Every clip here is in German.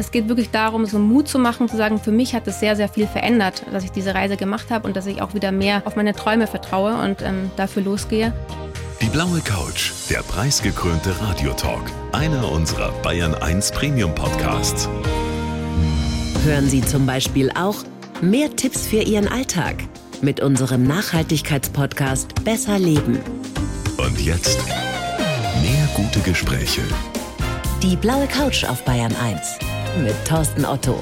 es geht wirklich darum, so Mut zu machen, zu sagen, für mich hat es sehr, sehr viel verändert, dass ich diese Reise gemacht habe und dass ich auch wieder mehr auf meine Träume vertraue und ähm, dafür losgehe. Die blaue Couch, der preisgekrönte Radiotalk, einer unserer Bayern 1 Premium Podcasts. Hören Sie zum Beispiel auch mehr Tipps für Ihren Alltag mit unserem Nachhaltigkeitspodcast Besser Leben. Und jetzt mehr gute Gespräche. Die blaue Couch auf Bayern 1 mit Thorsten Otto.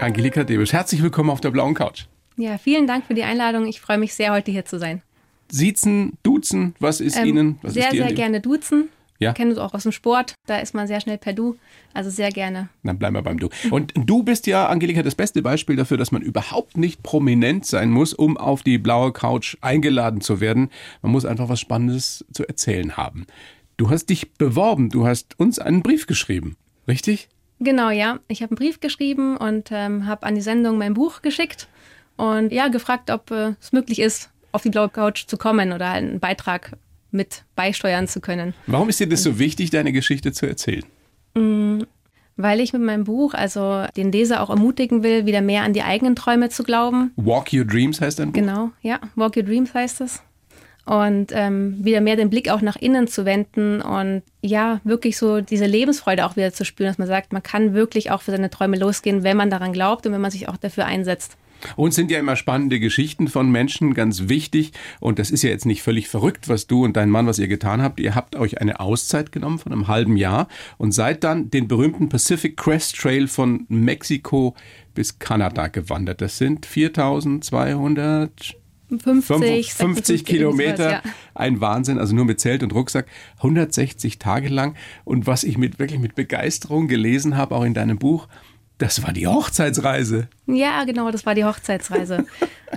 Angelika Debisch, herzlich willkommen auf der blauen Couch. Ja, vielen Dank für die Einladung. Ich freue mich sehr, heute hier zu sein. Siezen, duzen, was ist Ähm, Ihnen? Was sehr, sehr gerne duzen. Ja. Kennen es auch aus dem Sport. Da ist man sehr schnell per Du. Also sehr gerne. Dann bleiben wir beim Du. Und du bist ja, Angelika, das beste Beispiel dafür, dass man überhaupt nicht prominent sein muss, um auf die blaue Couch eingeladen zu werden. Man muss einfach was Spannendes zu erzählen haben. Du hast dich beworben, du hast uns einen Brief geschrieben, richtig? Genau, ja. Ich habe einen Brief geschrieben und ähm, habe an die Sendung mein Buch geschickt und ja, gefragt, ob äh, es möglich ist, auf die blaue Couch zu kommen oder einen Beitrag mit beisteuern zu können. Warum ist dir das so wichtig, deine Geschichte zu erzählen? Weil ich mit meinem Buch also den Leser auch ermutigen will, wieder mehr an die eigenen Träume zu glauben. Walk Your Dreams heißt dein Buch. Genau, ja. Walk Your Dreams heißt es. Und ähm, wieder mehr den Blick auch nach innen zu wenden und ja, wirklich so diese Lebensfreude auch wieder zu spüren, dass man sagt, man kann wirklich auch für seine Träume losgehen, wenn man daran glaubt und wenn man sich auch dafür einsetzt. Uns sind ja immer spannende Geschichten von Menschen ganz wichtig. Und das ist ja jetzt nicht völlig verrückt, was du und dein Mann, was ihr getan habt. Ihr habt euch eine Auszeit genommen von einem halben Jahr und seid dann den berühmten Pacific Crest Trail von Mexiko bis Kanada gewandert. Das sind 4200 50, 50 Kilometer, ja. ein Wahnsinn, also nur mit Zelt und Rucksack, 160 Tage lang. Und was ich mit wirklich mit Begeisterung gelesen habe, auch in deinem Buch, das war die Hochzeitsreise. Ja, genau, das war die Hochzeitsreise.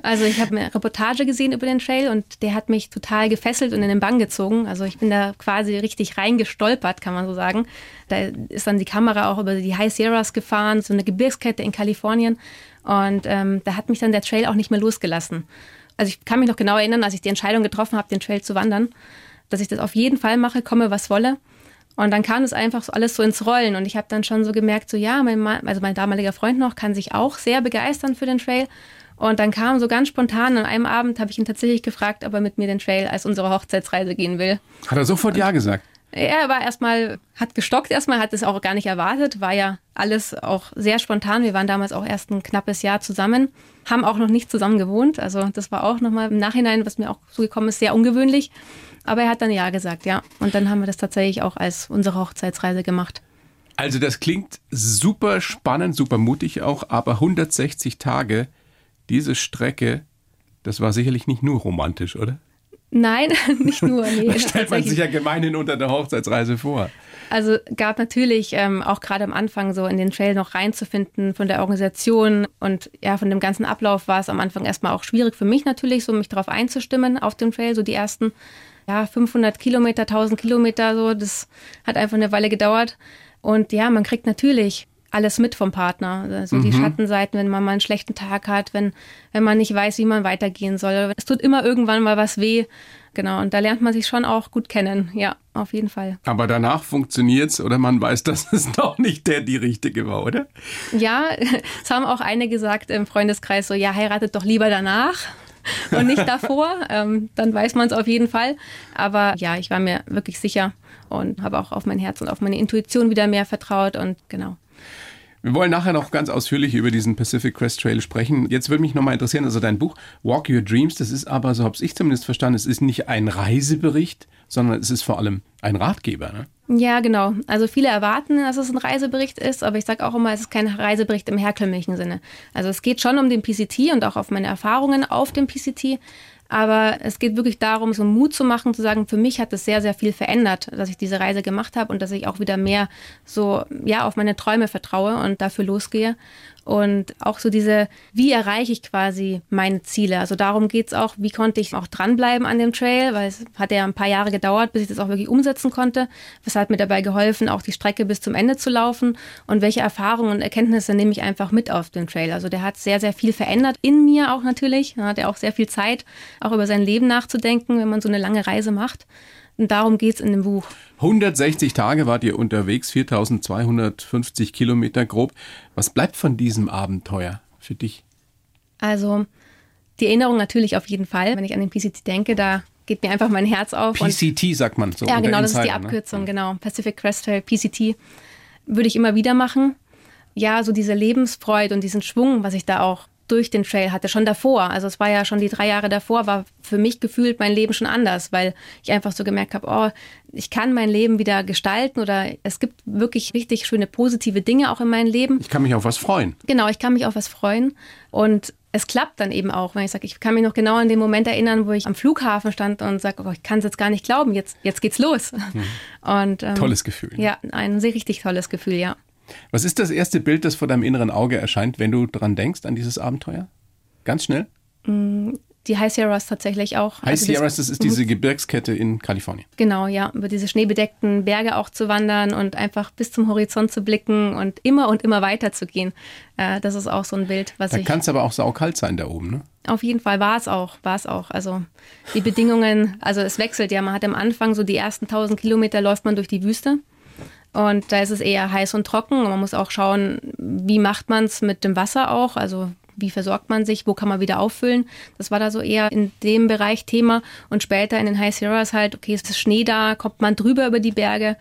Also ich habe eine Reportage gesehen über den Trail und der hat mich total gefesselt und in den Bann gezogen. Also ich bin da quasi richtig reingestolpert, kann man so sagen. Da ist dann die Kamera auch über die High Sierras gefahren, so eine Gebirgskette in Kalifornien. Und ähm, da hat mich dann der Trail auch nicht mehr losgelassen. Also ich kann mich noch genau erinnern, als ich die Entscheidung getroffen habe, den Trail zu wandern, dass ich das auf jeden Fall mache, komme was wolle. Und dann kam es einfach so alles so ins Rollen und ich habe dann schon so gemerkt, so ja, mein Mann, also mein damaliger Freund noch, kann sich auch sehr begeistern für den Trail. Und dann kam so ganz spontan, an einem Abend habe ich ihn tatsächlich gefragt, ob er mit mir den Trail als unsere Hochzeitsreise gehen will. Hat er sofort Ja gesagt? Er war erstmal, hat gestockt erstmal, hat es auch gar nicht erwartet, war ja alles auch sehr spontan. Wir waren damals auch erst ein knappes Jahr zusammen, haben auch noch nicht zusammen gewohnt. Also das war auch nochmal im Nachhinein, was mir auch so gekommen ist, sehr ungewöhnlich. Aber er hat dann Ja gesagt, ja. Und dann haben wir das tatsächlich auch als unsere Hochzeitsreise gemacht. Also das klingt super spannend, super mutig auch, aber 160 Tage, diese Strecke, das war sicherlich nicht nur romantisch, oder? Nein, nicht nur. Nee, Das stellt man sich ja gemeinhin unter der Hochzeitsreise vor. Also gab natürlich ähm, auch gerade am Anfang so in den Trail noch reinzufinden von der Organisation und ja, von dem ganzen Ablauf war es am Anfang erstmal auch schwierig für mich natürlich, so mich darauf einzustimmen auf dem Trail, so die ersten ja, 500 Kilometer, 1000 Kilometer, so, das hat einfach eine Weile gedauert. Und ja, man kriegt natürlich alles mit vom Partner. Also die Schattenseiten, wenn man mal einen schlechten Tag hat, wenn, wenn man nicht weiß, wie man weitergehen soll. Es tut immer irgendwann mal was weh. Genau, und da lernt man sich schon auch gut kennen. Ja, auf jeden Fall. Aber danach funktioniert's oder man weiß, dass es doch nicht der die richtige war, oder? Ja, es haben auch einige gesagt im Freundeskreis so, ja, heiratet doch lieber danach und nicht davor. ähm, dann weiß man es auf jeden Fall. Aber ja, ich war mir wirklich sicher und habe auch auf mein Herz und auf meine Intuition wieder mehr vertraut und genau. Wir wollen nachher noch ganz ausführlich über diesen Pacific Crest Trail sprechen. Jetzt würde mich nochmal interessieren, also dein Buch Walk Your Dreams, das ist aber, so habe ich zumindest verstanden, es ist nicht ein Reisebericht, sondern es ist vor allem ein Ratgeber. Ne? Ja, genau. Also viele erwarten, dass es ein Reisebericht ist, aber ich sage auch immer, es ist kein Reisebericht im herkömmlichen Sinne. Also es geht schon um den PCT und auch auf meine Erfahrungen auf dem PCT. Aber es geht wirklich darum, so Mut zu machen, zu sagen, für mich hat es sehr, sehr viel verändert, dass ich diese Reise gemacht habe und dass ich auch wieder mehr so, ja, auf meine Träume vertraue und dafür losgehe. Und auch so diese, wie erreiche ich quasi meine Ziele? Also darum geht's auch, wie konnte ich auch dranbleiben an dem Trail, weil es hat ja ein paar Jahre gedauert, bis ich das auch wirklich umsetzen konnte. Was hat mir dabei geholfen, auch die Strecke bis zum Ende zu laufen? Und welche Erfahrungen und Erkenntnisse nehme ich einfach mit auf den Trail? Also der hat sehr, sehr viel verändert, in mir auch natürlich. Da hat er auch sehr viel Zeit, auch über sein Leben nachzudenken, wenn man so eine lange Reise macht. Und darum geht es in dem Buch. 160 Tage wart ihr unterwegs, 4250 Kilometer grob. Was bleibt von diesem Abenteuer für dich? Also die Erinnerung natürlich auf jeden Fall. Wenn ich an den PCT denke, da geht mir einfach mein Herz auf. PCT sagt man so. Ja, genau, das ist die ne? Abkürzung, ne? genau. Pacific Crest Trail, PCT. Würde ich immer wieder machen. Ja, so diese Lebensfreude und diesen Schwung, was ich da auch durch den Trail hatte, schon davor. Also es war ja schon die drei Jahre davor, war für mich gefühlt mein Leben schon anders, weil ich einfach so gemerkt habe, oh, ich kann mein Leben wieder gestalten oder es gibt wirklich richtig schöne positive Dinge auch in meinem Leben. Ich kann mich auf was freuen. Genau, ich kann mich auf was freuen und es klappt dann eben auch, wenn ich sage, ich kann mich noch genau an den Moment erinnern, wo ich am Flughafen stand und sage, oh, ich kann es jetzt gar nicht glauben, jetzt, jetzt geht's los. Mhm. Und, ähm, tolles Gefühl. Ja, ein sehr richtig tolles Gefühl, ja. Was ist das erste Bild, das vor deinem inneren Auge erscheint, wenn du daran denkst, an dieses Abenteuer? Ganz schnell? Mm, die High Sierras tatsächlich auch. High also Sierras, das ist diese mhm. Gebirgskette in Kalifornien. Genau, ja. Über diese schneebedeckten Berge auch zu wandern und einfach bis zum Horizont zu blicken und immer und immer weiter zu gehen. Äh, das ist auch so ein Bild, was da ich. Da kann es aber auch saukalt sein da oben, ne? Auf jeden Fall war es auch, war es auch. Also die Bedingungen, also es wechselt ja. Man hat am Anfang so die ersten 1000 Kilometer läuft man durch die Wüste. Und da ist es eher heiß und trocken. Und man muss auch schauen, wie macht man es mit dem Wasser auch. Also wie versorgt man sich, wo kann man wieder auffüllen. Das war da so eher in dem Bereich Thema. Und später in den High Sierras halt, okay, ist Schnee da, kommt man drüber über die Berge.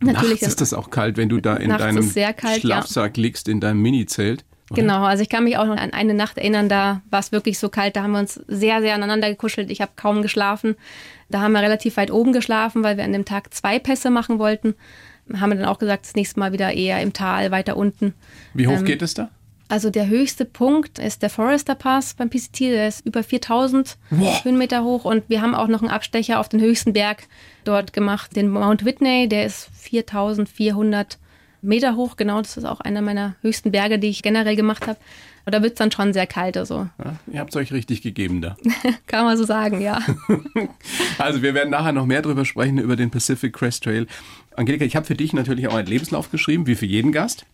Natürlich Nachts ist das auch kalt, wenn du da in deinem kalt, Schlafsack ja. liegst, in deinem Mini-Zelt. Genau, also ich kann mich auch noch an eine Nacht erinnern, da war es wirklich so kalt, da haben wir uns sehr, sehr aneinander gekuschelt. Ich habe kaum geschlafen. Da haben wir relativ weit oben geschlafen, weil wir an dem Tag zwei Pässe machen wollten haben wir dann auch gesagt, das nächste Mal wieder eher im Tal, weiter unten. Wie hoch ähm, geht es da? Also der höchste Punkt ist der Forester Pass beim PCT, der ist über 4000 wow. Höhenmeter hoch und wir haben auch noch einen Abstecher auf den höchsten Berg dort gemacht, den Mount Whitney, der ist 4400 Meter hoch, genau, das ist auch einer meiner höchsten Berge, die ich generell gemacht habe. Und da wird es dann schon sehr kalt. Also. Ja, ihr habt es euch richtig gegeben da. Kann man so sagen, ja. also wir werden nachher noch mehr darüber sprechen, über den Pacific Crest Trail. Angelika, ich habe für dich natürlich auch einen Lebenslauf geschrieben, wie für jeden Gast.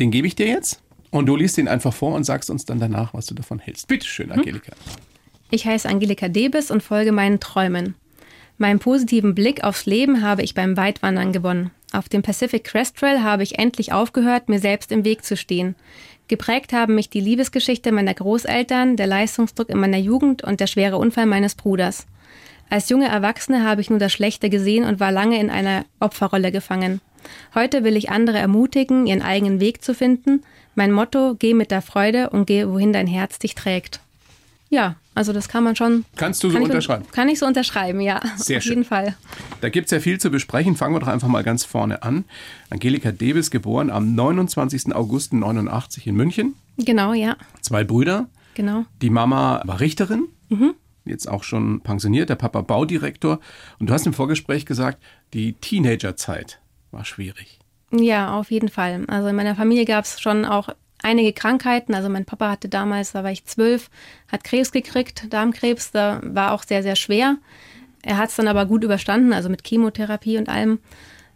Den gebe ich dir jetzt und du liest ihn einfach vor und sagst uns dann danach, was du davon hältst. Bitte schön, hm? Angelika. Ich heiße Angelika Debes und folge meinen Träumen. Meinen positiven Blick aufs Leben habe ich beim Weitwandern gewonnen. Auf dem Pacific Crest Trail habe ich endlich aufgehört, mir selbst im Weg zu stehen. Geprägt haben mich die Liebesgeschichte meiner Großeltern, der Leistungsdruck in meiner Jugend und der schwere Unfall meines Bruders. Als junge Erwachsene habe ich nur das Schlechte gesehen und war lange in einer Opferrolle gefangen. Heute will ich andere ermutigen, ihren eigenen Weg zu finden. Mein Motto, geh mit der Freude und geh, wohin dein Herz dich trägt. Ja, also das kann man schon. Kannst du so kann unterschreiben? Ich, kann ich so unterschreiben, ja. Sehr auf schön. jeden Fall. Da gibt es ja viel zu besprechen. Fangen wir doch einfach mal ganz vorne an. Angelika Debes, geboren am 29. August 89 in München. Genau, ja. Zwei Brüder. Genau. Die Mama war Richterin. Mhm. Jetzt auch schon pensioniert, der Papa Baudirektor. Und du hast im Vorgespräch gesagt, die Teenagerzeit war schwierig. Ja, auf jeden Fall. Also in meiner Familie gab es schon auch einige Krankheiten. Also mein Papa hatte damals, da war ich zwölf, hat Krebs gekriegt, Darmkrebs, da war auch sehr, sehr schwer. Er hat es dann aber gut überstanden, also mit Chemotherapie und allem.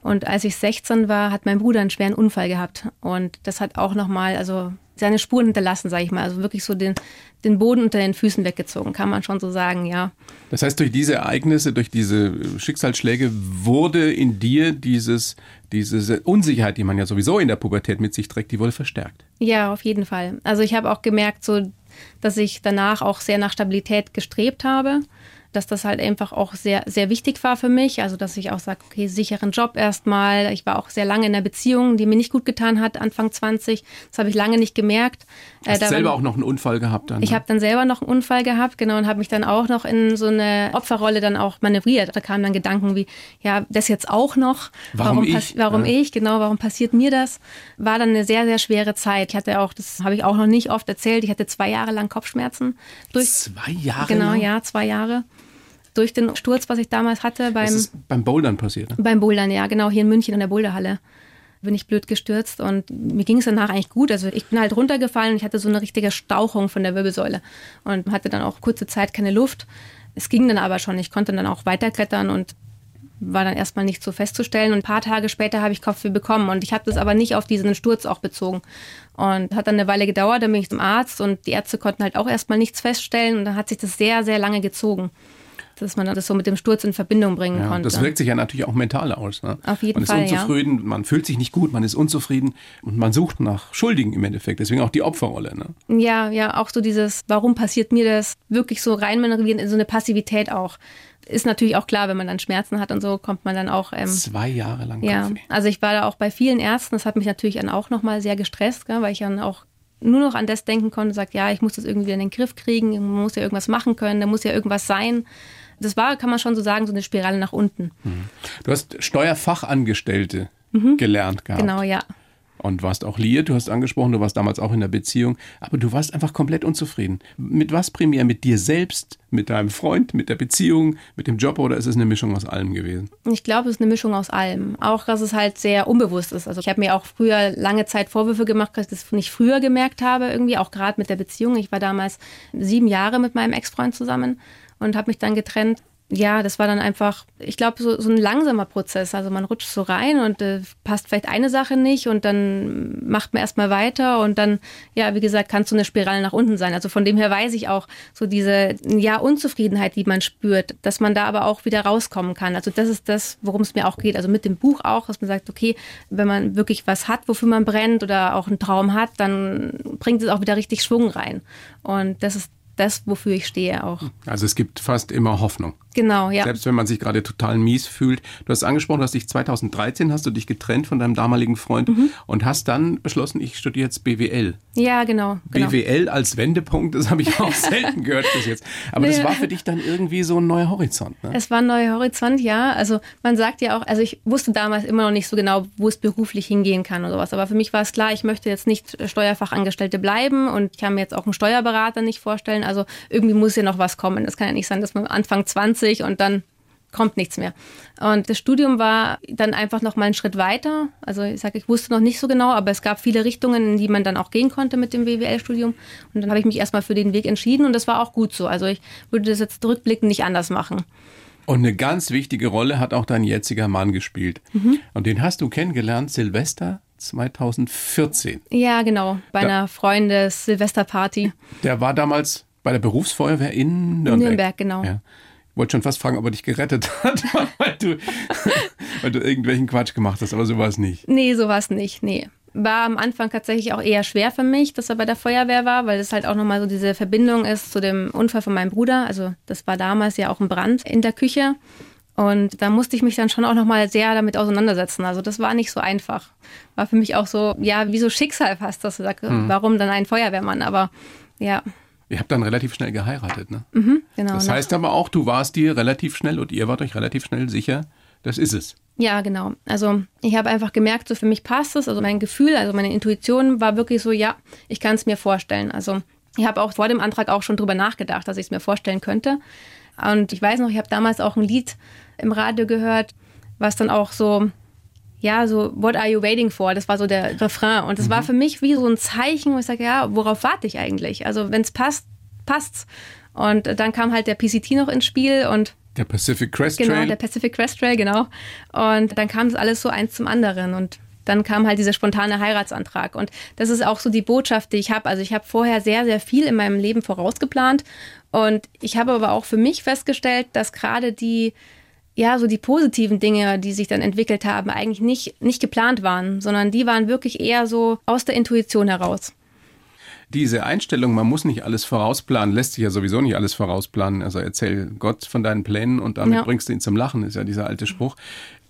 Und als ich 16 war, hat mein Bruder einen schweren Unfall gehabt. Und das hat auch nochmal, also seine Spuren hinterlassen, sage ich mal. Also wirklich so den, den Boden unter den Füßen weggezogen, kann man schon so sagen, ja. Das heißt, durch diese Ereignisse, durch diese Schicksalsschläge wurde in dir dieses, diese Unsicherheit, die man ja sowieso in der Pubertät mit sich trägt, die wurde verstärkt. Ja, auf jeden Fall. Also ich habe auch gemerkt, so, dass ich danach auch sehr nach Stabilität gestrebt habe dass das halt einfach auch sehr, sehr wichtig war für mich. Also, dass ich auch sage, okay, sicheren Job erstmal. Ich war auch sehr lange in einer Beziehung, die mir nicht gut getan hat, Anfang 20. Das habe ich lange nicht gemerkt. Hast äh, selber auch noch einen Unfall gehabt dann? Ich ne? habe dann selber noch einen Unfall gehabt, genau, und habe mich dann auch noch in so eine Opferrolle dann auch manövriert. Da kamen dann Gedanken wie, ja, das jetzt auch noch. Warum, warum ich? Warum ja. ich, genau, warum passiert mir das? War dann eine sehr, sehr schwere Zeit. Ich hatte auch, das habe ich auch noch nicht oft erzählt, ich hatte zwei Jahre lang Kopfschmerzen. Durch, zwei Jahre? Genau, lang? ja, zwei Jahre durch den Sturz, was ich damals hatte. Beim, das ist beim Bouldern passiert? Ne? Beim Bouldern, ja, genau, hier in München in der Boulderhalle bin ich blöd gestürzt und mir ging es danach eigentlich gut. Also ich bin halt runtergefallen und ich hatte so eine richtige Stauchung von der Wirbelsäule und hatte dann auch kurze Zeit keine Luft. Es ging dann aber schon. Ich konnte dann auch weiterklettern und war dann erstmal nicht so festzustellen. Und ein paar Tage später habe ich Kopfweh bekommen. Und ich habe das aber nicht auf diesen Sturz auch bezogen. Und hat dann eine Weile gedauert, dann bin ich zum Arzt und die Ärzte konnten halt auch erstmal nichts feststellen. Und dann hat sich das sehr, sehr lange gezogen. Dass man das so mit dem Sturz in Verbindung bringen Ja, konnte. das wirkt sich ja natürlich auch mental aus. Ne? Auf jeden man Fall, ist ja. unzufrieden, man fühlt sich nicht gut, man ist unzufrieden und man sucht nach Schuldigen im Endeffekt. Deswegen auch die Opferrolle. Ne? Ja, ja, auch so dieses, warum passiert mir das, wirklich so reinmanövrieren in so eine Passivität auch. Ist natürlich auch klar, wenn man dann Schmerzen hat und so, kommt man dann auch. Ähm, Zwei Jahre lang ja, Kopfweh. also ich war da auch bei vielen Ärzten, das hat mich natürlich dann auch nochmal sehr gestresst, gell, weil ich dann auch nur noch an das denken konnte, sagt, ja, ich muss das irgendwie in den Griff kriegen, man muss ja irgendwas machen können, da muss ja irgendwas sein. Das war, kann man schon so sagen, so eine Spirale nach unten. Du hast Steuerfachangestellte gelernt gehabt. Mhm. Genau, ja. Und warst auch liiert, du hast angesprochen, du warst damals auch in der Beziehung, aber du warst einfach komplett unzufrieden. Mit was primär? Mit dir selbst, mit deinem Freund, mit der Beziehung, mit dem Job oder ist es eine Mischung aus allem gewesen? Ich glaube, es ist eine Mischung aus allem. Auch, dass es halt sehr unbewusst ist. Also ich habe mir auch früher lange Zeit Vorwürfe gemacht, dass ich das nicht früher gemerkt habe, irgendwie, auch gerade mit der Beziehung. Ich war damals sieben Jahre mit meinem Ex-Freund zusammen und habe mich dann getrennt. Ja, das war dann einfach, ich glaube, so, so ein langsamer Prozess. Also man rutscht so rein und äh, passt vielleicht eine Sache nicht und dann macht man erstmal weiter und dann, ja, wie gesagt, kann es so eine Spirale nach unten sein. Also von dem her weiß ich auch so diese, ja, Unzufriedenheit, die man spürt, dass man da aber auch wieder rauskommen kann. Also das ist das, worum es mir auch geht. Also mit dem Buch auch, dass man sagt, okay, wenn man wirklich was hat, wofür man brennt oder auch einen Traum hat, dann bringt es auch wieder richtig Schwung rein. Und das ist das, wofür ich stehe auch. Also es gibt fast immer Hoffnung. Genau, ja. Selbst wenn man sich gerade total mies fühlt. Du hast angesprochen, dass dich 2013 hast du dich getrennt von deinem damaligen Freund Mhm. und hast dann beschlossen, ich studiere jetzt BWL. Ja, genau. genau. BWL als Wendepunkt, das habe ich auch selten gehört bis jetzt. Aber das Nee. war für dich dann irgendwie so ein neuer Horizont. Ne? Es war ein neuer Horizont, ja. Also man sagt ja auch, also ich wusste damals immer noch nicht so genau, wo es beruflich hingehen kann oder sowas. Aber für mich war es klar, ich möchte jetzt nicht Steuerfachangestellte bleiben und ich kann mir jetzt auch einen Steuerberater nicht vorstellen. Also irgendwie muss ja noch was kommen. Das kann ja nicht sein, dass man Anfang 20 und dann kommt nichts mehr. Und das Studium war dann einfach noch mal einen Schritt weiter. Also ich sage, ich wusste noch nicht so genau, aber es gab viele Richtungen, in die man dann auch gehen konnte mit dem BWL-Studium. Und dann habe ich mich erstmal für den Weg entschieden und das war auch gut so. Also ich würde das jetzt rückblickend nicht anders machen. Und eine ganz wichtige Rolle hat auch dein jetziger Mann gespielt. Mhm. Und den hast du kennengelernt, Silvester 2014. Ja, genau. Bei Da- einer Freundes-Silvesterparty. Der war damals bei der Berufsfeuerwehr in Nürnberg. Nürnberg, genau. Ja. Ich wollte schon fast fragen, ob er dich gerettet hat, weil du, weil du irgendwelchen Quatsch gemacht hast, aber so war es nicht. Nee, sowas nicht. Nee. War am Anfang tatsächlich auch eher schwer für mich, dass er bei der Feuerwehr war, weil es halt auch nochmal so diese Verbindung ist zu dem Unfall von meinem Bruder. Also das war damals ja auch ein Brand in der Küche. Und da musste ich mich dann schon auch nochmal sehr damit auseinandersetzen. Also das war nicht so einfach. War für mich auch so, ja, wie so Schicksal fast, dass du sagst, Hm. warum dann ein Feuerwehrmann? Aber ja, Ihr habt dann relativ schnell geheiratet, ne? genau. Das heißt aber auch, du warst dir relativ schnell und ihr wart euch relativ schnell sicher, das ist es. Ja, genau. Also ich habe einfach gemerkt, so für mich passt es. Also mein Gefühl, also meine Intuition war wirklich so, ja, ich kann es mir vorstellen. Also ich habe auch vor dem Antrag auch schon drüber nachgedacht, dass ich es mir vorstellen könnte. Und ich weiß noch, ich habe damals auch ein Lied im Radio gehört, was dann auch so, ja, so, what are you waiting for? Das war so der Refrain. Und das war für mich wie so ein Zeichen, wo ich sage, ja, worauf warte ich eigentlich? Also wenn es passt, passt's. Und dann kam halt der PCT noch ins Spiel und Der Pacific Crest Genau, Trail. der Pacific Crest Trail, genau. Und dann kam das alles so eins zum anderen und dann kam halt dieser spontane Heiratsantrag. Und das ist auch so die Botschaft, die ich habe. Also ich habe vorher sehr, sehr viel in meinem Leben vorausgeplant. Und ich habe aber auch für mich festgestellt, dass gerade die, ja, so die positiven Dinge, die sich dann entwickelt haben, eigentlich nicht, nicht geplant waren, sondern die waren wirklich eher so aus der Intuition heraus. Diese Einstellung, man muss nicht alles vorausplanen, lässt sich ja sowieso nicht alles vorausplanen. Also erzähl Gott von deinen Plänen und damit Ja. bringst du ihn zum Lachen, ist ja dieser alte Spruch.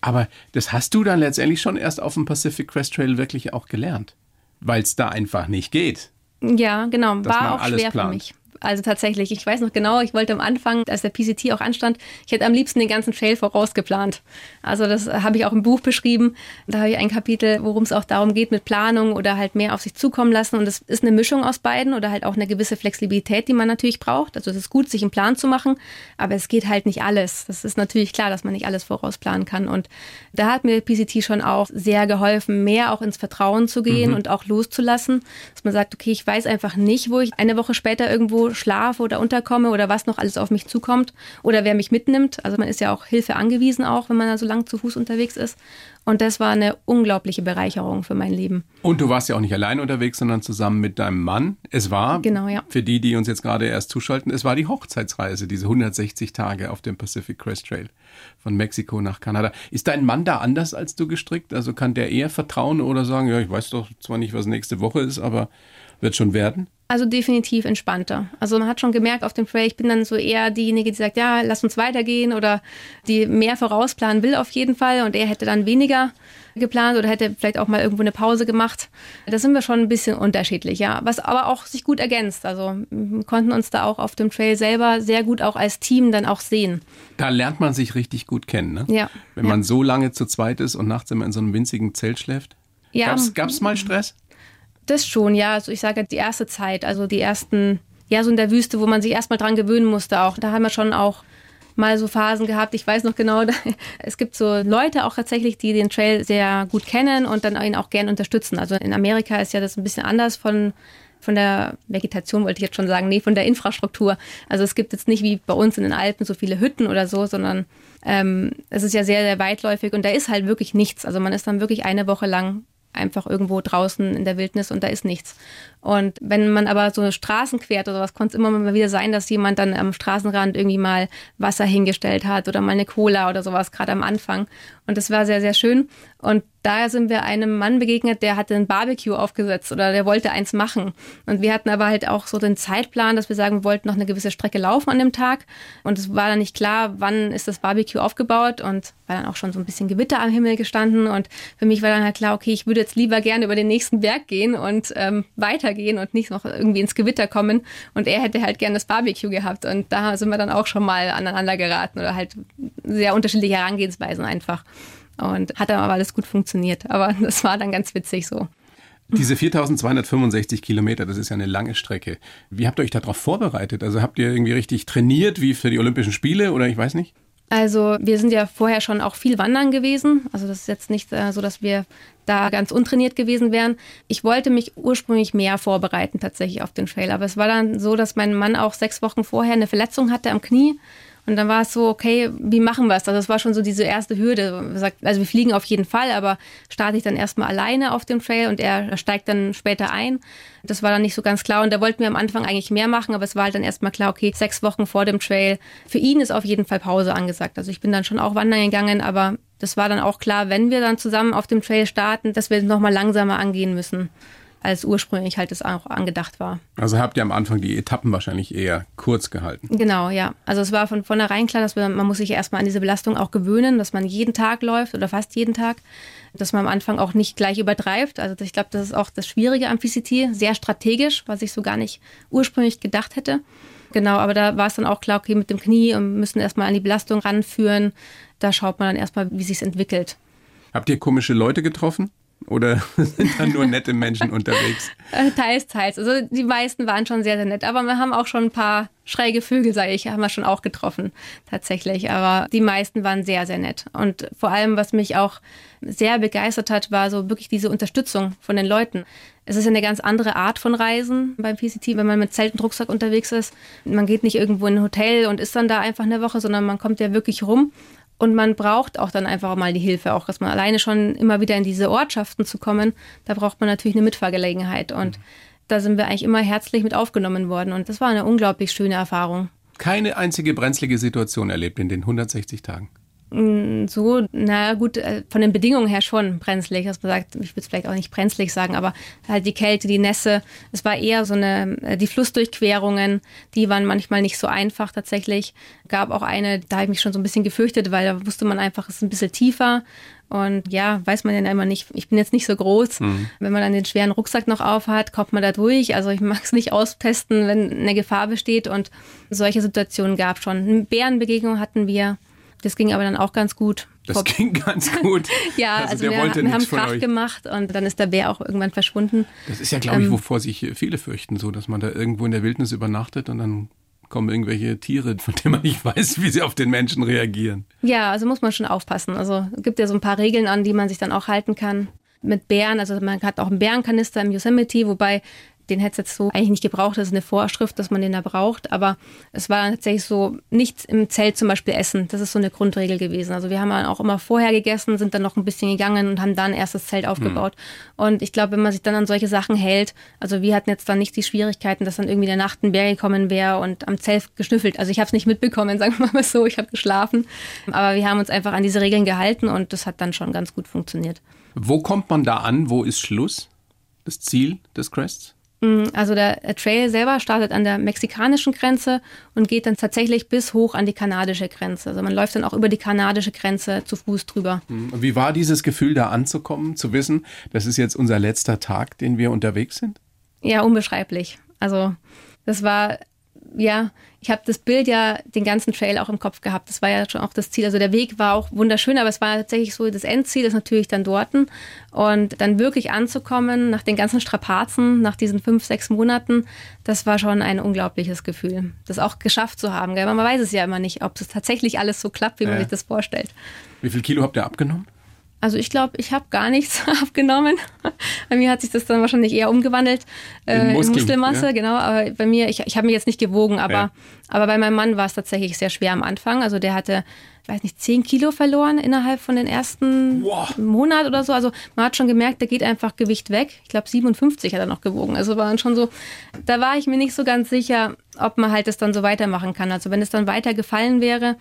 Aber das hast du dann letztendlich schon erst auf dem Pacific Crest Trail wirklich auch gelernt. Weil es da einfach nicht geht. Ja, genau. War auch alles schwer plant. für mich. Also tatsächlich, ich weiß noch genau, ich wollte am Anfang, als der PCT auch anstand, ich hätte am liebsten den ganzen Trail vorausgeplant. Also das habe ich auch im Buch beschrieben. Da habe ich ein Kapitel, worum es auch darum geht mit Planung oder halt mehr auf sich zukommen lassen. Und es ist eine Mischung aus beiden oder halt auch eine gewisse Flexibilität, die man natürlich braucht. Also es ist gut, sich einen Plan zu machen, aber es geht halt nicht alles. Das ist natürlich klar, dass man nicht alles vorausplanen kann. Und da hat mir PCT schon auch sehr geholfen, mehr auch ins Vertrauen zu gehen und auch loszulassen, dass man sagt, okay, ich weiß einfach nicht, wo ich eine Woche später irgendwo wo schlafe oder unterkomme oder was noch alles auf mich zukommt oder wer mich mitnimmt. Also man ist ja auch Hilfe angewiesen, auch wenn man da so lang zu Fuß unterwegs ist. Und das war eine unglaubliche Bereicherung für mein Leben. Und du warst ja auch nicht allein unterwegs, sondern zusammen mit deinem Mann. Es war, genau, ja. für die, die uns jetzt gerade erst zuschalten, es war die Hochzeitsreise, diese 160 Tage auf dem Pacific Crest Trail von Mexiko nach Kanada. Ist dein Mann da anders als du gestrickt? Also kann der eher vertrauen oder sagen, ja, ich weiß doch zwar nicht, was nächste Woche ist, aber wird schon werden? Also definitiv entspannter. Also man hat schon gemerkt auf dem Trail, ich bin dann so eher diejenige, die sagt, ja, lass uns weitergehen oder die mehr vorausplanen will auf jeden Fall und er hätte dann weniger geplant oder hätte vielleicht auch mal irgendwo eine Pause gemacht. Da sind wir schon ein bisschen unterschiedlich, ja. Was aber auch sich gut ergänzt. Also wir konnten uns da auch auf dem Trail selber sehr gut auch als Team dann auch sehen. Da lernt man sich richtig gut kennen, ne? Ja. Wenn ja. man so lange zu zweit ist und nachts immer in so einem winzigen Zelt schläft. Ja. Gab es mal Stress? Das schon, ja. Also ich sage die erste Zeit, also die ersten, ja, so in der Wüste, wo man sich erstmal dran gewöhnen musste auch. Da haben wir schon auch mal so Phasen gehabt. Ich weiß noch genau, es gibt so Leute auch tatsächlich, die den Trail sehr gut kennen und dann ihn auch gerne unterstützen. Also in Amerika ist ja das ein bisschen anders von von der Vegetation wollte ich jetzt schon sagen, nee, von der Infrastruktur. Also es gibt jetzt nicht wie bei uns in den Alpen so viele Hütten oder so, sondern ähm, es ist ja sehr, sehr weitläufig und da ist halt wirklich nichts. Also man ist dann wirklich eine Woche lang einfach irgendwo draußen in der Wildnis und da ist nichts. Und wenn man aber so Straßen quert oder was, konnte es immer mal wieder sein, dass jemand dann am Straßenrand irgendwie mal Wasser hingestellt hat oder mal eine Cola oder sowas, gerade am Anfang. Und das war sehr, sehr schön. Und daher sind wir einem Mann begegnet, der hatte ein Barbecue aufgesetzt oder der wollte eins machen. Und wir hatten aber halt auch so den Zeitplan, dass wir sagen, wir wollten noch eine gewisse Strecke laufen an dem Tag. Und es war dann nicht klar, wann ist das Barbecue aufgebaut und war dann auch schon so ein bisschen Gewitter am Himmel gestanden. Und für mich war dann halt klar, okay, ich würde jetzt lieber gerne über den nächsten Berg gehen und ähm, weitergehen und nicht noch irgendwie ins Gewitter kommen. Und er hätte halt gerne das Barbecue gehabt. Und da sind wir dann auch schon mal aneinander geraten oder halt sehr unterschiedliche Herangehensweisen einfach. Und hat dann aber alles gut funktioniert. Aber das war dann ganz witzig so. Diese 4265 Kilometer, das ist ja eine lange Strecke. Wie habt ihr euch darauf vorbereitet? Also habt ihr irgendwie richtig trainiert, wie für die Olympischen Spiele oder ich weiß nicht? Also wir sind ja vorher schon auch viel wandern gewesen. Also das ist jetzt nicht äh, so, dass wir da ganz untrainiert gewesen wären. Ich wollte mich ursprünglich mehr vorbereiten tatsächlich auf den Trail. Aber es war dann so, dass mein Mann auch sechs Wochen vorher eine Verletzung hatte am Knie und dann war es so, okay, wie machen wir es? Also das war schon so diese erste Hürde. Also wir fliegen auf jeden Fall, aber starte ich dann erstmal alleine auf dem Trail und er steigt dann später ein. Das war dann nicht so ganz klar und da wollten wir am Anfang eigentlich mehr machen, aber es war halt dann erstmal klar, okay, sechs Wochen vor dem Trail. Für ihn ist auf jeden Fall Pause angesagt. Also ich bin dann schon auch wandern gegangen, aber das war dann auch klar, wenn wir dann zusammen auf dem Trail starten, dass wir nochmal langsamer angehen müssen als ursprünglich halt es auch angedacht war. Also habt ihr am Anfang die Etappen wahrscheinlich eher kurz gehalten? Genau, ja. Also es war von vornherein klar, dass wir, man muss sich erstmal an diese Belastung auch gewöhnen, dass man jeden Tag läuft oder fast jeden Tag, dass man am Anfang auch nicht gleich übertreibt. Also ich glaube, das ist auch das Schwierige am PCT, sehr strategisch, was ich so gar nicht ursprünglich gedacht hätte. Genau, aber da war es dann auch klar, okay, mit dem Knie und müssen erstmal an die Belastung ranführen. Da schaut man dann erstmal, wie sich entwickelt. Habt ihr komische Leute getroffen? Oder sind da nur nette Menschen unterwegs? Äh, teils, teils. Also die meisten waren schon sehr, sehr nett. Aber wir haben auch schon ein paar schräge Vögel, sage ich, haben wir schon auch getroffen, tatsächlich. Aber die meisten waren sehr, sehr nett. Und vor allem, was mich auch sehr begeistert hat, war so wirklich diese Unterstützung von den Leuten. Es ist eine ganz andere Art von Reisen beim PCT, wenn man mit Zelt und Rucksack unterwegs ist. Man geht nicht irgendwo in ein Hotel und ist dann da einfach eine Woche, sondern man kommt ja wirklich rum und man braucht auch dann einfach mal die Hilfe, auch dass man alleine schon immer wieder in diese Ortschaften zu kommen, da braucht man natürlich eine Mitfahrgelegenheit. Und da sind wir eigentlich immer herzlich mit aufgenommen worden. Und das war eine unglaublich schöne Erfahrung. Keine einzige brenzlige Situation erlebt in den 160 Tagen. Mm, so, na gut, äh, von den Bedingungen her schon brenzlig, man sagt, ich würde es vielleicht auch nicht brenzlig sagen, aber halt die Kälte, die Nässe, es war eher so eine, äh, die Flussdurchquerungen, die waren manchmal nicht so einfach tatsächlich. Gab auch eine, da habe ich mich schon so ein bisschen gefürchtet, weil da wusste man einfach, es ist ein bisschen tiefer. Und ja, weiß man ja immer nicht. Ich bin jetzt nicht so groß. Mhm. Wenn man dann den schweren Rucksack noch aufhat, kommt man da durch. Also ich mag es nicht austesten, wenn eine Gefahr besteht. Und solche Situationen gab es schon. Eine Bärenbegegnung hatten wir. Das ging aber dann auch ganz gut. Das Vor ging ganz gut. ja, also, also wir, wir haben Krach gemacht und dann ist der Bär auch irgendwann verschwunden. Das ist ja, glaube ich, ähm, wovor sich viele fürchten, so dass man da irgendwo in der Wildnis übernachtet und dann kommen irgendwelche Tiere, von denen man nicht weiß, wie sie auf den Menschen reagieren. Ja, also muss man schon aufpassen. Also es gibt ja so ein paar Regeln an, die man sich dann auch halten kann. Mit Bären, also man hat auch einen Bärenkanister im Yosemite, wobei den hätte es jetzt so eigentlich nicht gebraucht. Das ist eine Vorschrift, dass man den da braucht. Aber es war tatsächlich so, nichts im Zelt zum Beispiel essen. Das ist so eine Grundregel gewesen. Also wir haben auch immer vorher gegessen, sind dann noch ein bisschen gegangen und haben dann erst das Zelt aufgebaut. Mhm. Und ich glaube, wenn man sich dann an solche Sachen hält, also wir hatten jetzt dann nicht die Schwierigkeiten, dass dann irgendwie der Nacht ein Bär gekommen wäre und am Zelt geschnüffelt. Also ich habe es nicht mitbekommen, sagen wir mal so. Ich habe geschlafen. Aber wir haben uns einfach an diese Regeln gehalten und das hat dann schon ganz gut funktioniert. Wo kommt man da an? Wo ist Schluss? Das Ziel des Crests? Mm, also der Trail selber startet an der mexikanischen Grenze und geht dann tatsächlich bis hoch an die kanadische Grenze. Also man läuft dann auch über die kanadische Grenze zu Fuß drüber. Mm, und wie war dieses Gefühl, da anzukommen, zu wissen, das ist jetzt unser letzter Tag, den wir unterwegs sind? Ja, unbeschreiblich. Also das war ja, ich habe das Bild ja den ganzen Trail auch im Kopf gehabt. Das war ja schon auch das Ziel. Also der Weg war auch wunderschön, aber es war tatsächlich so, das Endziel ist natürlich dann dort. Und dann wirklich anzukommen nach den ganzen Strapazen, nach diesen fünf, sechs Monaten, das war schon ein unglaubliches Gefühl, das auch geschafft zu haben. Gell? Man weiß es ja immer nicht, ob es tatsächlich alles so klappt, wie man sich das vorstellt. Wie viel Kilo habt ihr abgenommen? Also ich glaube, ich habe gar nichts abgenommen. bei mir hat sich das dann wahrscheinlich eher umgewandelt äh, in, Muskeln, in Muskelmasse, ja. genau. Aber bei mir, ich, ich habe mich jetzt nicht gewogen, aber, ja. aber bei meinem Mann war es tatsächlich sehr schwer am Anfang. Also der hatte, ich weiß nicht, 10 Kilo verloren innerhalb von den ersten wow. Monat oder so. Also man hat schon gemerkt, da geht einfach Gewicht weg. Ich glaube 57 hat er noch gewogen. Also war dann schon so, da war ich mir nicht so ganz sicher, ob man halt das dann so weitermachen kann. Also wenn es dann weiter gefallen wäre,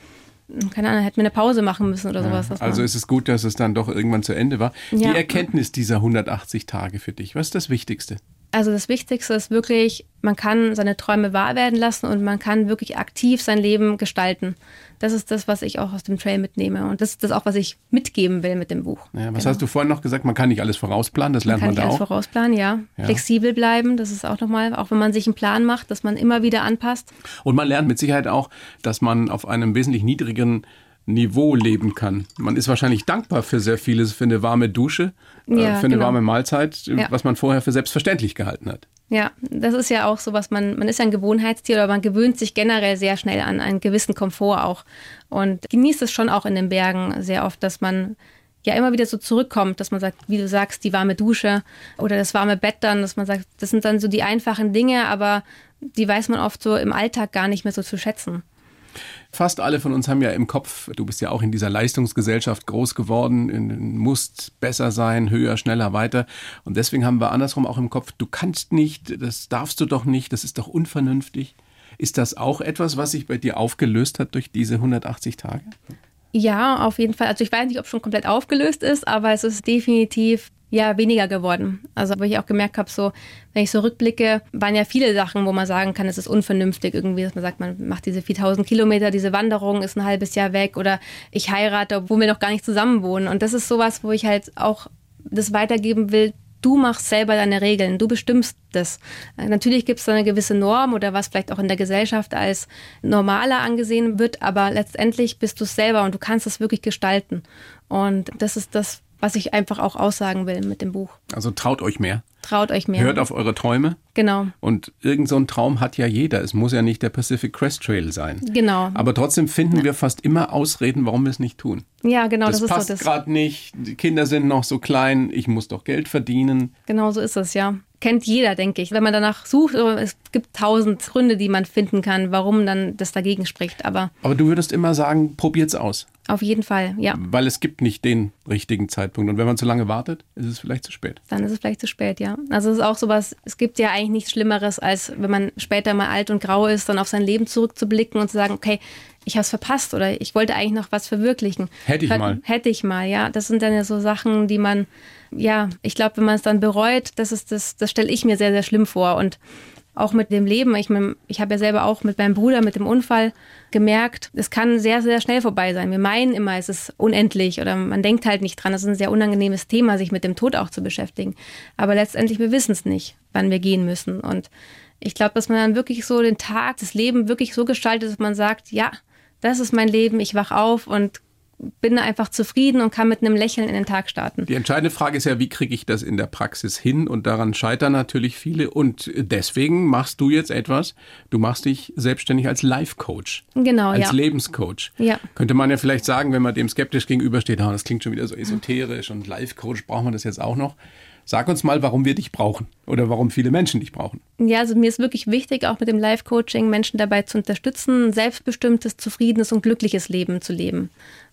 keine Ahnung, hätten wir eine Pause machen müssen oder sowas. Ja, also ist es gut, dass es dann doch irgendwann zu Ende war. Ja. Die Erkenntnis dieser 180 Tage für dich, was ist das Wichtigste? Also das Wichtigste ist wirklich, man kann seine Träume wahr werden lassen und man kann wirklich aktiv sein Leben gestalten. Das ist das, was ich auch aus dem Trail mitnehme. Und das ist das auch, was ich mitgeben will mit dem Buch. Ja, was genau. hast du vorhin noch gesagt? Man kann nicht alles vorausplanen, das lernt man, man da auch. Man kann alles vorausplanen, ja. ja. Flexibel bleiben, das ist auch nochmal, auch wenn man sich einen Plan macht, dass man immer wieder anpasst. Und man lernt mit Sicherheit auch, dass man auf einem wesentlich niedrigeren Niveau leben kann. Man ist wahrscheinlich dankbar für sehr vieles, für eine warme Dusche, äh, ja, für eine genau. warme Mahlzeit, ja. was man vorher für selbstverständlich gehalten hat. Ja, das ist ja auch so was, man, man ist ja ein Gewohnheitstier, aber man gewöhnt sich generell sehr schnell an einen gewissen Komfort auch und genießt es schon auch in den Bergen sehr oft, dass man ja immer wieder so zurückkommt, dass man sagt, wie du sagst, die warme Dusche oder das warme Bett dann, dass man sagt, das sind dann so die einfachen Dinge, aber die weiß man oft so im Alltag gar nicht mehr so zu schätzen. Fast alle von uns haben ja im Kopf, du bist ja auch in dieser Leistungsgesellschaft groß geworden, musst besser sein, höher, schneller, weiter. Und deswegen haben wir andersrum auch im Kopf, du kannst nicht, das darfst du doch nicht, das ist doch unvernünftig. Ist das auch etwas, was sich bei dir aufgelöst hat durch diese 180 Tage? Ja, auf jeden Fall. Also ich weiß nicht, ob es schon komplett aufgelöst ist, aber es ist definitiv ja weniger geworden. Also wo ich auch gemerkt habe, so wenn ich so rückblicke, waren ja viele Sachen, wo man sagen kann, es ist unvernünftig irgendwie, dass man sagt, man macht diese 4000 Kilometer, diese Wanderung ist ein halbes Jahr weg oder ich heirate, obwohl wir noch gar nicht zusammen wohnen. Und das ist sowas, wo ich halt auch das weitergeben will. Du machst selber deine Regeln, du bestimmst das. Natürlich gibt es da eine gewisse Norm oder was vielleicht auch in der Gesellschaft als normaler angesehen wird, aber letztendlich bist du es selber und du kannst es wirklich gestalten. Und das ist das, was ich einfach auch aussagen will mit dem Buch. Also traut euch mehr. Traut euch mehr. Hört auf eure Träume. Genau. Und irgend so ein Traum hat ja jeder. Es muss ja nicht der Pacific Crest Trail sein. Genau. Aber trotzdem finden ja. wir fast immer Ausreden, warum wir es nicht tun. Ja, genau. Das, das passt gerade nicht. Die Kinder sind noch so klein. Ich muss doch Geld verdienen. Genau so ist es, ja kennt jeder, denke ich. Wenn man danach sucht, es gibt tausend Gründe, die man finden kann, warum dann das dagegen spricht. Aber, Aber du würdest immer sagen, probiert's aus. Auf jeden Fall, ja. Weil es gibt nicht den richtigen Zeitpunkt. Und wenn man zu lange wartet, ist es vielleicht zu spät. Dann ist es vielleicht zu spät, ja. Also es ist auch sowas, es gibt ja eigentlich nichts Schlimmeres, als wenn man später mal alt und grau ist, dann auf sein Leben zurückzublicken und zu sagen, okay, ich habe es verpasst oder ich wollte eigentlich noch was verwirklichen. Hätte ich mal. Hätte ich mal, ja. Das sind dann ja so Sachen, die man, ja, ich glaube, wenn man es dann bereut, das ist das, das stelle ich mir sehr, sehr schlimm vor. Und auch mit dem Leben. Ich, mein, ich habe ja selber auch mit meinem Bruder, mit dem Unfall gemerkt, es kann sehr, sehr schnell vorbei sein. Wir meinen immer, es ist unendlich oder man denkt halt nicht dran. Das ist ein sehr unangenehmes Thema, sich mit dem Tod auch zu beschäftigen. Aber letztendlich, wir wissen es nicht, wann wir gehen müssen. Und ich glaube, dass man dann wirklich so den Tag, das Leben wirklich so gestaltet, dass man sagt, ja, das ist mein Leben, ich wach auf und bin einfach zufrieden und kann mit einem Lächeln in den Tag starten. Die entscheidende Frage ist ja, wie kriege ich das in der Praxis hin? Und daran scheitern natürlich viele. Und deswegen machst du jetzt etwas. Du machst dich selbstständig als Life-Coach. Genau, als ja. Lebenscoach. Ja. Könnte man ja vielleicht sagen, wenn man dem skeptisch gegenübersteht, oh, das klingt schon wieder so esoterisch und Life-Coach, braucht man das jetzt auch noch? Sag uns mal, warum wir dich brauchen oder warum viele Menschen dich brauchen. Ja, also mir ist wirklich wichtig, auch mit dem Life-Coaching Menschen dabei zu unterstützen, ein selbstbestimmtes, zufriedenes und glückliches Leben zu leben.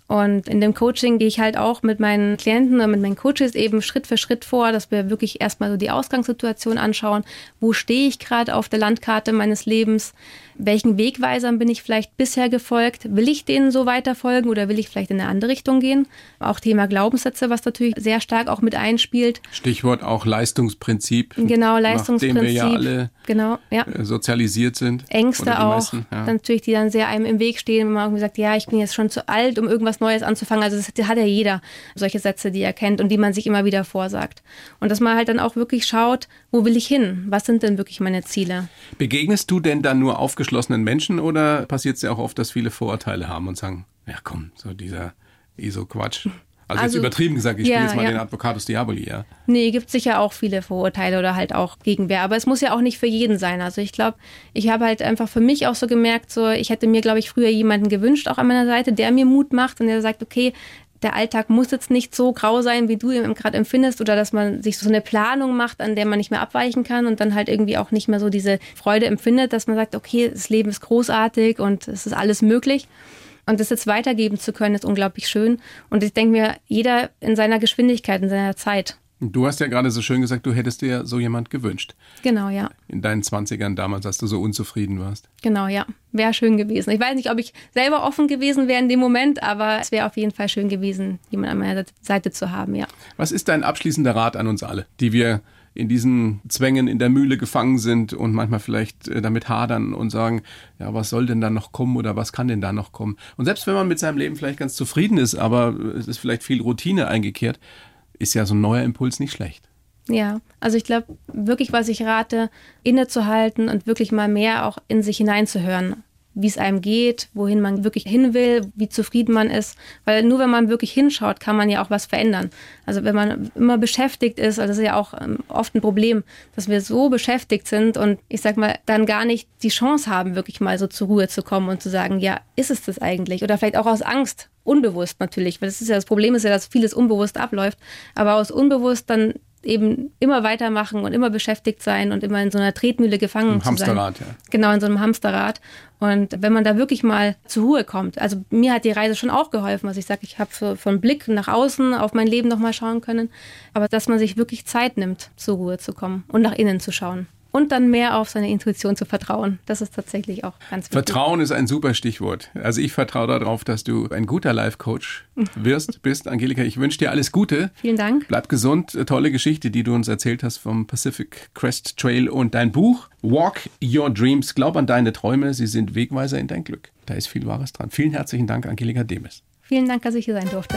Und in dem Coaching gehe ich halt auch mit meinen Klienten und mit meinen Coaches eben Schritt für Schritt vor, dass wir wirklich erstmal so die Ausgangssituation anschauen. Wo stehe ich gerade auf der Landkarte meines Lebens? Welchen Wegweisern bin ich vielleicht bisher gefolgt? Will ich denen so weiter folgen oder will ich vielleicht in eine andere Richtung gehen? Auch Thema Glaubenssätze, was natürlich sehr stark auch mit einspielt. Stichwort auch Leistungsprinzip. Genau, Leistungsprinzip. Nachdem wir ja alle genau, ja. Äh, sozialisiert sind. Ängste auch. Meisten, ja. Natürlich, die dann sehr einem im Weg stehen, wenn man irgendwie sagt, ja, ich bin jetzt schon zu alt, um irgendwas Neues anzufangen. Also das hat ja jeder, solche Sätze, die er kennt und die man sich immer wieder vorsagt. Und dass man halt dann auch wirklich schaut, wo will ich hin? Was sind denn wirklich meine Ziele? Begegnest du denn dann nur aufgeschlossen aufgeschlossenen Menschen oder passiert es ja auch oft, dass viele Vorurteile haben und sagen, ja komm, so dieser ESO-Quatsch. Also, also, jetzt übertrieben gesagt, ich ja, spiele jetzt mal ja. den Advocatus Diaboli, ja. Nee, gibt sicher auch viele Vorurteile oder halt auch Gegenwehr. Aber es muss ja auch nicht für jeden sein. Also ich glaube, ich habe halt einfach für mich auch so gemerkt, so ich hätte mir, glaube ich, früher jemanden gewünscht, auch an meiner Seite, der mir Mut macht und der sagt, okay, der Alltag muss jetzt nicht so grau sein, wie du ihn gerade empfindest, oder dass man sich so eine Planung macht, an der man nicht mehr abweichen kann und dann halt irgendwie auch nicht mehr so diese Freude empfindet, dass man sagt, okay, das Leben ist großartig und es ist alles möglich. Und das jetzt weitergeben zu können, ist unglaublich schön. Und ich denke mir, jeder in seiner Geschwindigkeit, in seiner Zeit. Du hast ja gerade so schön gesagt, du hättest dir so jemand gewünscht. Genau, ja. In deinen Zwanzigern damals, als du so unzufrieden warst. Genau, ja. Wäre schön gewesen. Ich weiß nicht, ob ich selber offen gewesen wäre in dem Moment, aber es wäre auf jeden Fall schön gewesen, jemand an meiner Seite zu haben, ja. Was ist dein abschließender Rat an uns alle, die wir in diesen Zwängen in der Mühle gefangen sind und manchmal vielleicht äh, damit hadern und sagen, ja, was soll denn da noch kommen oder was kann denn da noch kommen? Und selbst wenn man mit seinem Leben vielleicht ganz zufrieden ist, aber es ist vielleicht viel Routine eingekehrt, ist ja so ein neuer Impuls nicht schlecht. Ja, also ich glaube wirklich, was ich rate, innezuhalten und wirklich mal mehr auch in sich hineinzuhören wie es einem geht, wohin man wirklich hin will, wie zufrieden man ist. Weil nur wenn man wirklich hinschaut, kann man ja auch was verändern. Also wenn man immer beschäftigt ist, also das ist ja auch ähm, oft ein Problem, dass wir so beschäftigt sind und ich sag mal, dann gar nicht die Chance haben, wirklich mal so zur Ruhe zu kommen und zu sagen, ja, ist es das eigentlich? Oder vielleicht auch aus Angst, unbewusst natürlich, weil das ist ja das Problem ist ja, dass vieles unbewusst abläuft, aber aus unbewusst dann eben immer weitermachen und immer beschäftigt sein und immer in so einer Tretmühle gefangen Im zu Hamsterrad, sein. Ja. Genau, in so einem Hamsterrad. Und wenn man da wirklich mal zur Ruhe kommt, also mir hat die Reise schon auch geholfen, was ich sage, ich habe von Blick nach außen auf mein Leben nochmal schauen können, aber dass man sich wirklich Zeit nimmt, zur Ruhe zu kommen und nach innen zu schauen und dann mehr auf seine Intuition zu vertrauen. Das ist tatsächlich auch ganz wichtig. Vertrauen ist ein super Stichwort. Also ich vertraue darauf, dass du ein guter Life-Coach wirst, bist. Angelika, ich wünsche dir alles Gute. Vielen Dank. Bleib gesund. Tolle Geschichte, die du uns erzählt hast vom Pacific Crest Trail und dein Buch Walk Your Dreams. Glaub an deine Träume, sie sind Wegweiser in dein Glück. Da ist viel Wahres dran. Vielen herzlichen Dank, Angelika Demes. Vielen Dank, dass ich hier sein durfte.